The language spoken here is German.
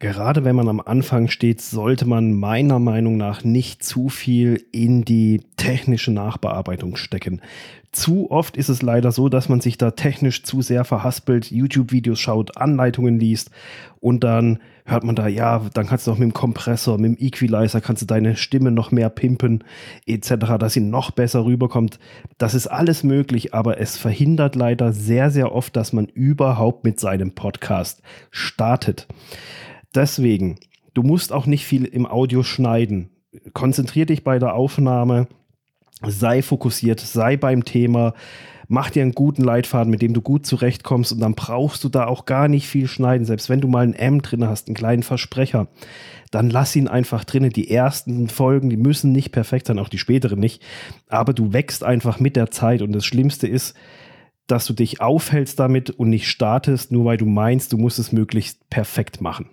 Gerade wenn man am Anfang steht, sollte man meiner Meinung nach nicht zu viel in die technische Nachbearbeitung stecken. Zu oft ist es leider so, dass man sich da technisch zu sehr verhaspelt, YouTube-Videos schaut, Anleitungen liest und dann hört man da, ja, dann kannst du auch mit dem Kompressor, mit dem Equalizer kannst du deine Stimme noch mehr pimpen, etc., dass sie noch besser rüberkommt. Das ist alles möglich, aber es verhindert leider sehr, sehr oft, dass man überhaupt mit seinem Podcast startet. Deswegen, du musst auch nicht viel im Audio schneiden. Konzentrier dich bei der Aufnahme, sei fokussiert, sei beim Thema, mach dir einen guten Leitfaden, mit dem du gut zurechtkommst und dann brauchst du da auch gar nicht viel schneiden. Selbst wenn du mal ein M drin hast, einen kleinen Versprecher, dann lass ihn einfach drinnen. Die ersten Folgen, die müssen nicht perfekt sein, auch die späteren nicht. Aber du wächst einfach mit der Zeit und das Schlimmste ist, dass du dich aufhältst damit und nicht startest, nur weil du meinst, du musst es möglichst perfekt machen.